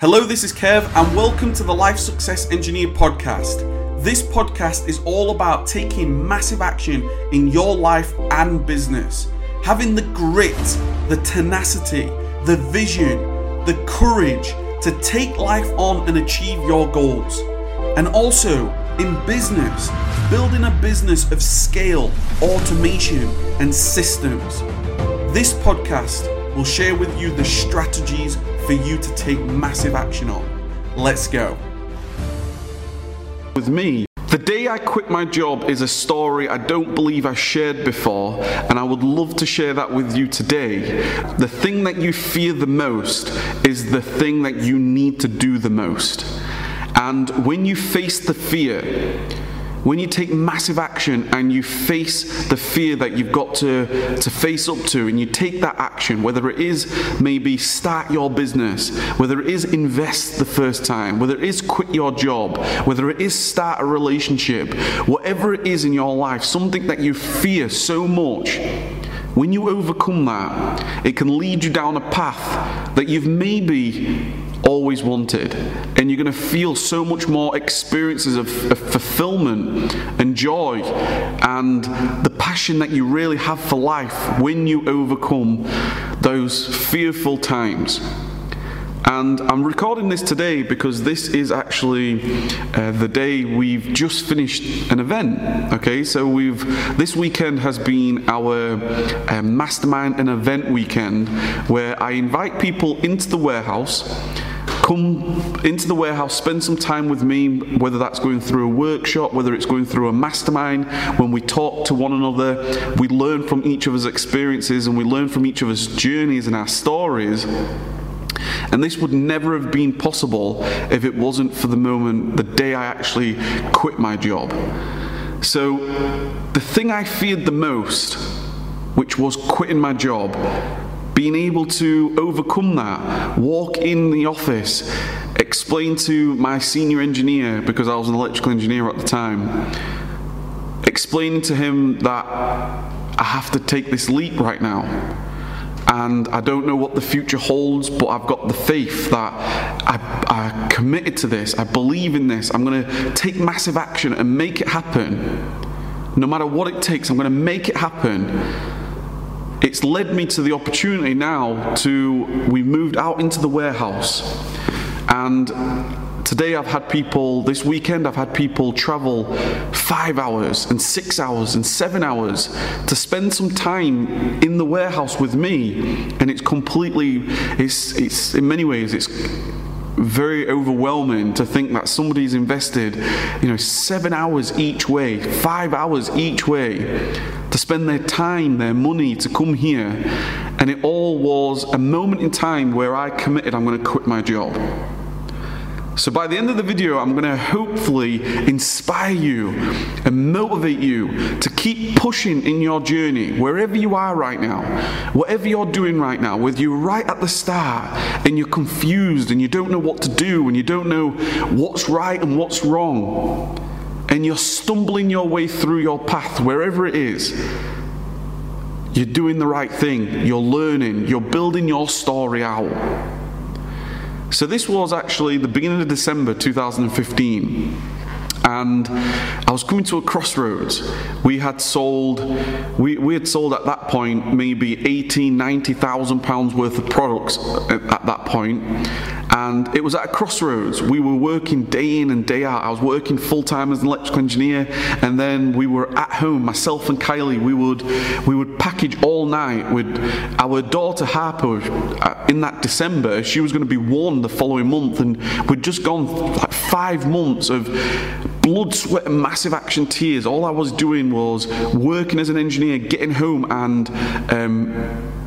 Hello, this is Kev, and welcome to the Life Success Engineer podcast. This podcast is all about taking massive action in your life and business, having the grit, the tenacity, the vision, the courage to take life on and achieve your goals. And also, in business, building a business of scale, automation, and systems. This podcast will share with you the strategies for you to take massive action on. Let's go. With me, the day I quit my job is a story I don't believe I shared before, and I would love to share that with you today. The thing that you fear the most is the thing that you need to do the most. And when you face the fear, when you take massive action and you face the fear that you've got to, to face up to, and you take that action, whether it is maybe start your business, whether it is invest the first time, whether it is quit your job, whether it is start a relationship, whatever it is in your life, something that you fear so much. When you overcome that, it can lead you down a path that you've maybe always wanted. And you're going to feel so much more experiences of, of, fulfillment and joy and the passion that you really have for life when you overcome those fearful times. And I'm recording this today because this is actually uh, the day we've just finished an event. Okay, so we've this weekend has been our uh, mastermind and event weekend where I invite people into the warehouse come into the warehouse, spend some time with me, whether that's going through a workshop, whether it's going through a mastermind, when we talk to one another, we learn from each other's experiences and we learn from each other's journeys and our stories. And this would never have been possible if it wasn't for the moment, the day I actually quit my job. So, the thing I feared the most, which was quitting my job, being able to overcome that, walk in the office, explain to my senior engineer, because I was an electrical engineer at the time, explaining to him that I have to take this leap right now. And I don't know what the future holds, but I've got the faith that I, I committed to this. I believe in this. I'm going to take massive action and make it happen. No matter what it takes, I'm going to make it happen it's led me to the opportunity now to we moved out into the warehouse. And today I've had people this weekend I've had people travel 5 hours and 6 hours and 7 hours to spend some time in the warehouse with me. And it's completely it's it's in many ways it's very overwhelming to think that somebody's invested, you know, seven hours each way, five hours each way to spend their time, their money to come here. And it all was a moment in time where I committed, I'm going to quit my job. So by the end of the video, I'm going to hopefully inspire you and motivate you to keep pushing in your journey, wherever you are right now, whatever you're doing right now, whether you're right at the start and you're confused and you don't know what to do and you don't know what's right and what's wrong, and you're stumbling your way through your path, wherever it is. You're doing the right thing, you're learning, you're building your story out. So this was actually the beginning of December 2015 and I was coming to a crossroads. We had sold, we, we had sold at that point maybe 18, 90,000 pounds worth of products at, at that point, and it was at a crossroads. We were working day in and day out. I was working full time as an electrical engineer, and then we were at home. Myself and Kylie, we would we would package all night with our daughter Harper. Uh, in that December, she was going to be one the following month, and we'd just gone like five months of blood, sweat, and massive action tears. All I was doing was working as an engineer, getting home, and um,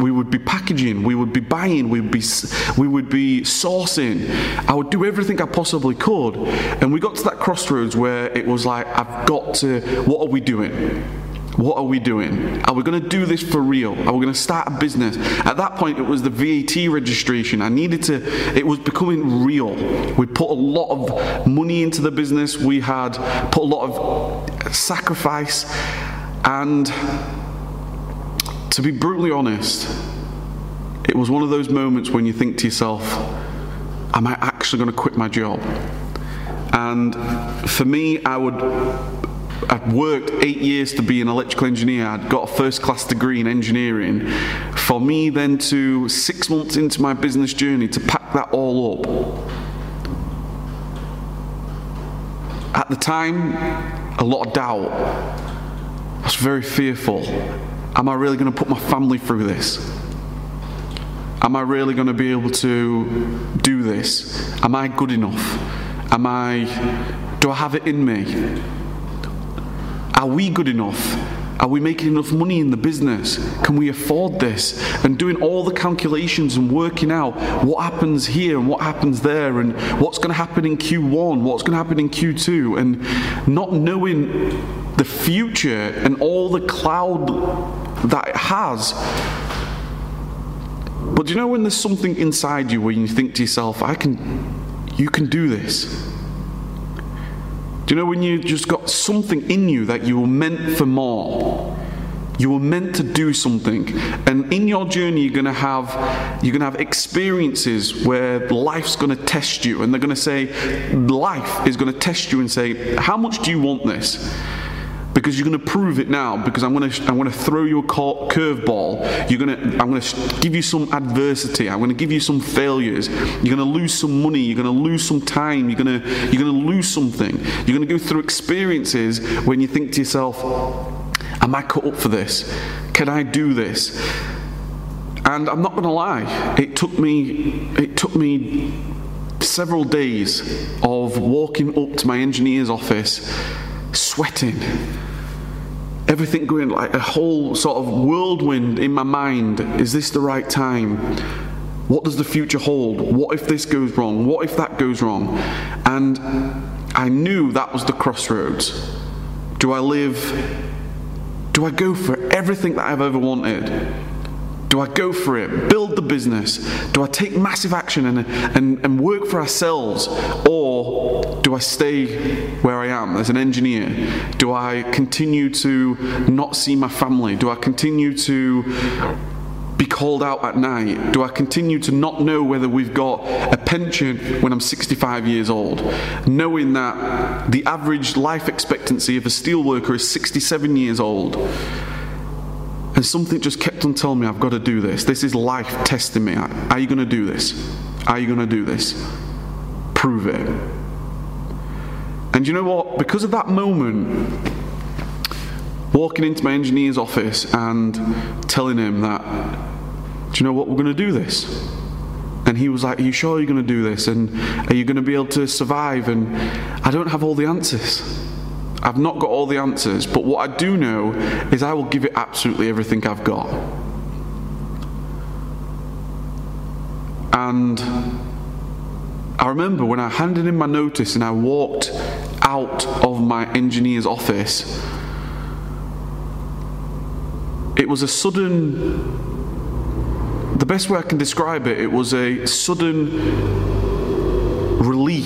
we would be packaging, we would be buying, we would be, we would be sourcing. I would do everything I possibly could. And we got to that crossroads where it was like, I've got to, what are we doing? What are we doing? Are we going to do this for real? Are we going to start a business? At that point, it was the VAT registration. I needed to, it was becoming real. We put a lot of money into the business, we had put a lot of sacrifice, and to be brutally honest, it was one of those moments when you think to yourself, am I actually going to quit my job? And for me, I would I'd worked eight years to be an electrical engineer. I'd got a first class degree in engineering. For me, then to six months into my business journey, to pack that all up. At the time, a lot of doubt. I was very fearful. Am I really going to put my family through this? Am I really going to be able to do this? Am I good enough? Am I, do I have it in me? Are we good enough? Are we making enough money in the business? Can we afford this? And doing all the calculations and working out what happens here and what happens there and what's going to happen in Q1, what's going to happen in Q2, and not knowing the future and all the cloud that it has. But do you know when there's something inside you where you think to yourself, I can, you can do this? Do you know when you've just got something in you that you were meant for more? You were meant to do something. And in your journey you're gonna have you're gonna have experiences where life's gonna test you and they're gonna say life is gonna test you and say, How much do you want this? Because you're going to prove it now because I'm going to I'm going to throw you a curveball. You're going to I'm going to give you some adversity. I'm going to give you some failures. You're going to lose some money. You're going to lose some time. You're going to you're going to lose something. You're going to go through experiences when you think to yourself am I cut up for this? Can I do this? And I'm not going to lie it took me it took me several days of walking up to my engineer's office sweating everything going like a whole sort of whirlwind in my mind. Is this the right time? What does the future hold? What if this goes wrong? What if that goes wrong? And I knew that was the crossroads. Do I live? Do I go for everything that I've ever wanted? Do I go for it, build the business? Do I take massive action and, and, and work for ourselves? Or do I stay where I am as an engineer? Do I continue to not see my family? Do I continue to be called out at night? Do I continue to not know whether we've got a pension when I'm 65 years old? Knowing that the average life expectancy of a steelworker is 67 years old. And something just kept on telling me, I've got to do this. This is life testing me. Are you going to do this? Are you going to do this? Prove it. And you know what? Because of that moment, walking into my engineer's office and telling him that, do you know what? We're going to do this. And he was like, Are you sure you're going to do this? And are you going to be able to survive? And I don't have all the answers. I've not got all the answers, but what I do know is I will give it absolutely everything I've got. And I remember when I handed in my notice and I walked out of my engineer's office, it was a sudden, the best way I can describe it, it was a sudden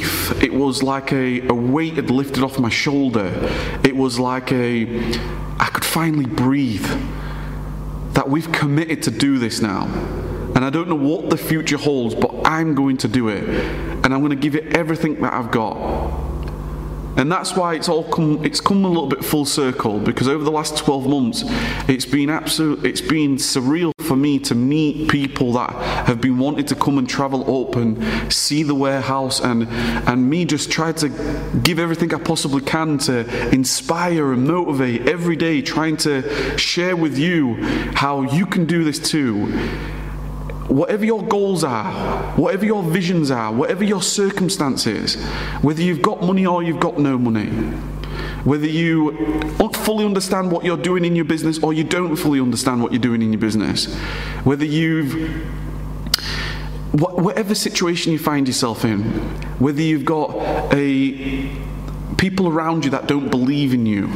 relief. It was like a, a weight had lifted off my shoulder. It was like a, I could finally breathe. That we've committed to do this now. And I don't know what the future holds, but I'm going to do it. And I'm going to give it everything that I've got. And that's why it's all come it's come a little bit full circle because over the last 12 months it's been absolute it's been surreal for me to meet people that have been wanting to come and travel up and see the warehouse and and me just try to give everything I possibly can to inspire and motivate every day trying to share with you how you can do this too whatever your goals are, whatever your visions are, whatever your circumstances, whether you've got money or you've got no money, whether you fully understand what you're doing in your business or you don't fully understand what you're doing in your business, whether you've whatever situation you find yourself in, whether you've got a people around you that don't believe in you,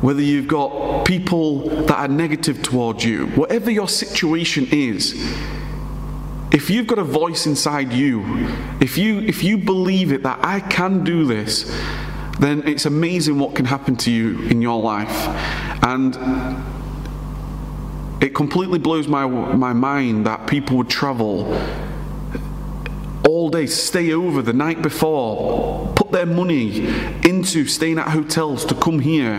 whether you've got people that are negative towards you, whatever your situation is, if you've got a voice inside you, if you if you believe it that I can do this, then it's amazing what can happen to you in your life. And it completely blows my my mind that people would travel all day, stay over the night before, put their money into staying at hotels to come here.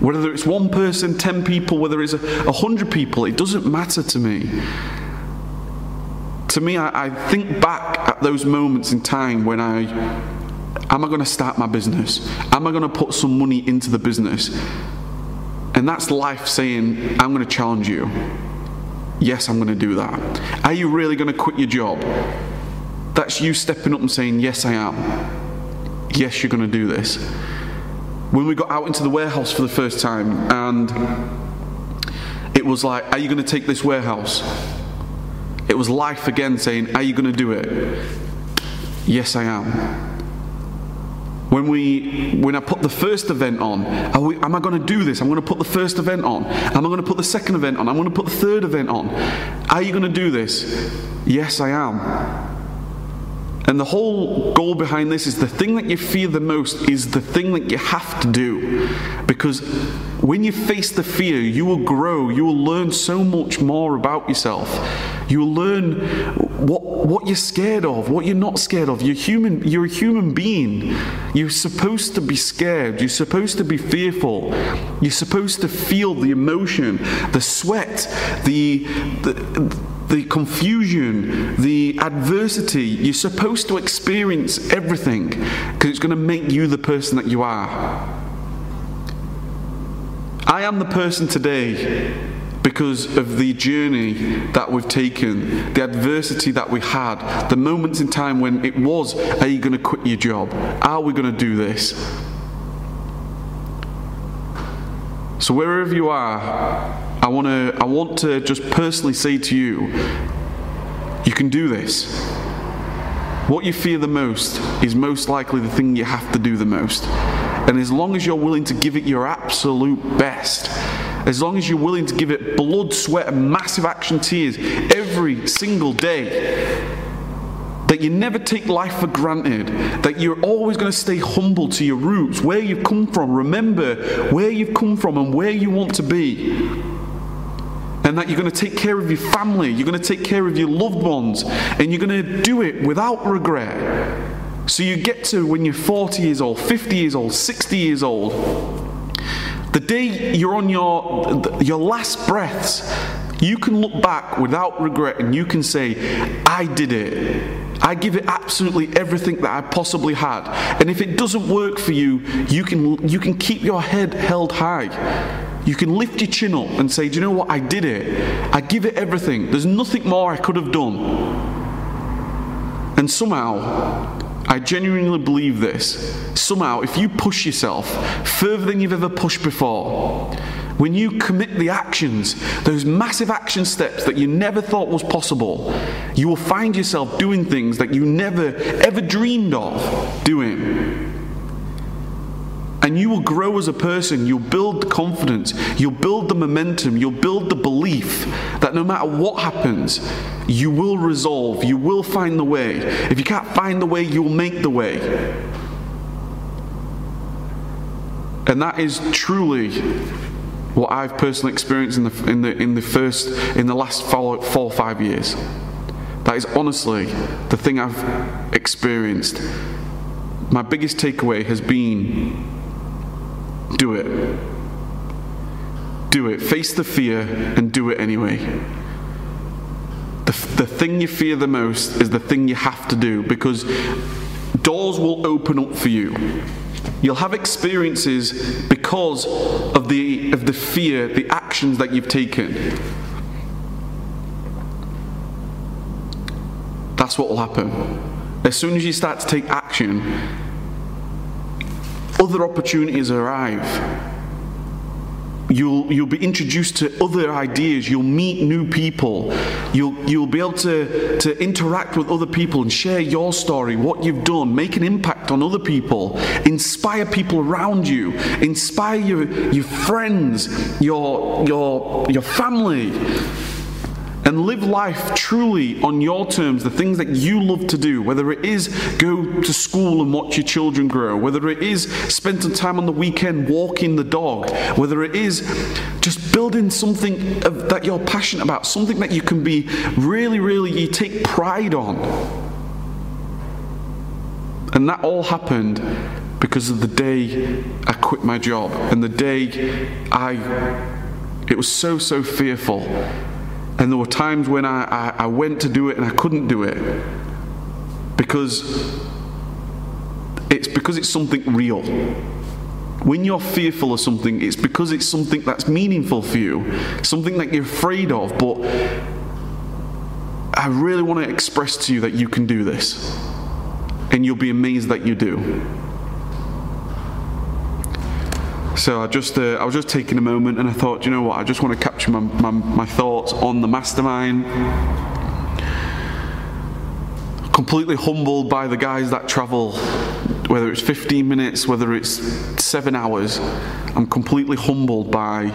Whether it's one person, 10 people, whether it's a, hundred people, it doesn't matter to me. To me, I, I think back at those moments in time when I Am I going to start my business? Am I going to put some money into the business? And that's life saying, I'm going to challenge you. Yes, I'm going to do that. Are you really going to quit your job? That's you stepping up and saying, Yes, I am. Yes, you're going to do this. When we got out into the warehouse for the first time, and it was like, Are you going to take this warehouse? It was life again saying, Are you going to do it? Yes, I am. When we, when I put the first event on, we, am I going to do this? I'm going to put the first event on. Am I going to put the second event on? I'm going to put the third event on. Are you going to do this? Yes, I am. And the whole goal behind this is the thing that you fear the most is the thing that you have to do. Because when you face the fear, you will grow, you will learn so much more about yourself. You'll learn what, what you're scared of, what you're not scared of. You're human, you're a human being. You're supposed to be scared. You're supposed to be fearful. You're supposed to feel the emotion, the sweat, the, the, the confusion, the adversity. You're supposed to experience everything because it's going to make you the person that you are. I am the person today because of the journey that we've taken, the adversity that we had, the moments in time when it was, are you going to quit your job? Are we going to do this? So wherever you are, I want to I want to just personally say to you, you can do this. What you fear the most is most likely the thing you have to do the most. And as long as you're willing to give it your absolute best, as long as you're willing to give it blood, sweat, and massive action tears every single day, that you never take life for granted, that you're always going to stay humble to your roots, where you've come from. Remember where you've come from and where you want to be. And that you're going to take care of your family, you're going to take care of your loved ones, and you're going to do it without regret. So you get to when you're 40 years old, 50 years old, 60 years old, the day you're on your, your last breaths, you can look back without regret and you can say, I did it. I give it absolutely everything that I possibly had. And if it doesn't work for you, you can, you can keep your head held high. You can lift your chin up and say, Do you know what? I did it. I give it everything. There's nothing more I could have done. And somehow, I genuinely believe this. Somehow, if you push yourself further than you've ever pushed before, when you commit the actions, those massive action steps that you never thought was possible, you will find yourself doing things that you never ever dreamed of doing. And you will grow as a person. You'll build the confidence. You'll build the momentum. You'll build the belief that no matter what happens, you will resolve. You will find the way. If you can't find the way, you'll make the way. And that is truly what I've personally experienced in the, in the, in the first, in the last four, four or five years. That is honestly the thing I've experienced. My biggest takeaway has been do it. Do it. Face the fear and do it anyway. The, the thing you fear the most is the thing you have to do because doors will open up for you. You'll have experiences because of the, of the fear, the actions that you've taken. That's what will happen. As soon as you start to take action, other opportunities arrive. You'll, you'll be introduced to other ideas. You'll meet new people. You'll, you'll be able to, to interact with other people and share your story, what you've done, make an impact on other people, inspire people around you, inspire your, your friends, your, your, your family and live life truly on your terms, the things that you love to do, whether it is go to school and watch your children grow, whether it is spend some time on the weekend walking the dog, whether it is just building something that you're passionate about, something that you can be really, really, you take pride on. And that all happened because of the day I quit my job and the day I. It was so, so fearful. And there were times when I, I, I went to do it and I couldn't do it because it's because it's something real. When you're fearful of something, it's because it's something that's meaningful for you, something that you're afraid of, but I really want to express to you that you can do this. And you'll be amazed that you do. So I just uh, I was just taking a moment and I thought, you know what, I just want to capture my, my, my thoughts on the mastermind. Completely humbled by the guys that travel, whether it's 15 minutes, whether it's seven hours. I'm completely humbled by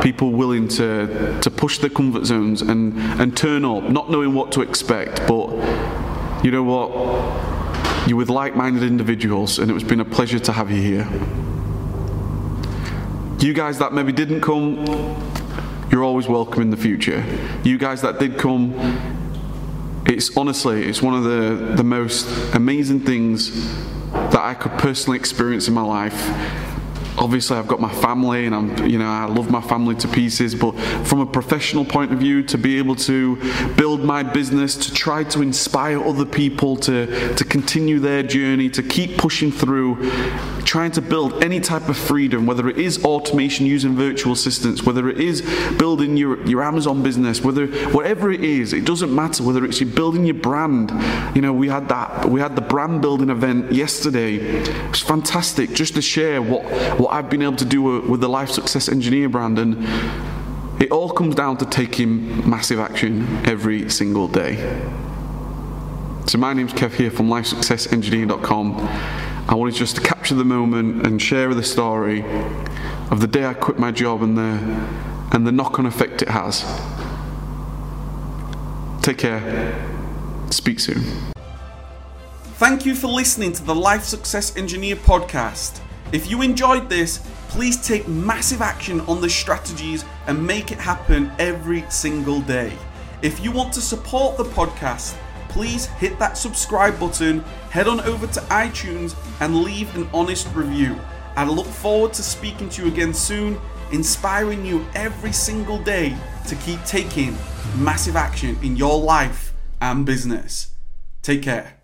people willing to, to push their comfort zones and, and turn up, not knowing what to expect. But you know what? You're with like minded individuals, and it has been a pleasure to have you here. You guys that maybe didn't come, you're always welcome in the future. You guys that did come, it's honestly, it's one of the, the most amazing things that I could personally experience in my life obviously I've got my family and I'm you know I love my family to pieces but from a professional point of view to be able to build my business to try to inspire other people to to continue their journey to keep pushing through trying to build any type of freedom whether it is automation using virtual assistants whether it is building your your Amazon business whether whatever it is it doesn't matter whether it's you building your brand. You know we had that we had the brand building event yesterday. It was fantastic just to share what what what I've been able to do with the Life Success Engineer brand. And it all comes down to taking massive action every single day. So, my name's Kev here from LifeSuccessEngineer.com. I wanted just to capture the moment and share the story of the day I quit my job and the, and the knock on effect it has. Take care. Speak soon. Thank you for listening to the Life Success Engineer podcast. If you enjoyed this, please take massive action on the strategies and make it happen every single day. If you want to support the podcast, please hit that subscribe button, head on over to iTunes, and leave an honest review. I look forward to speaking to you again soon, inspiring you every single day to keep taking massive action in your life and business. Take care.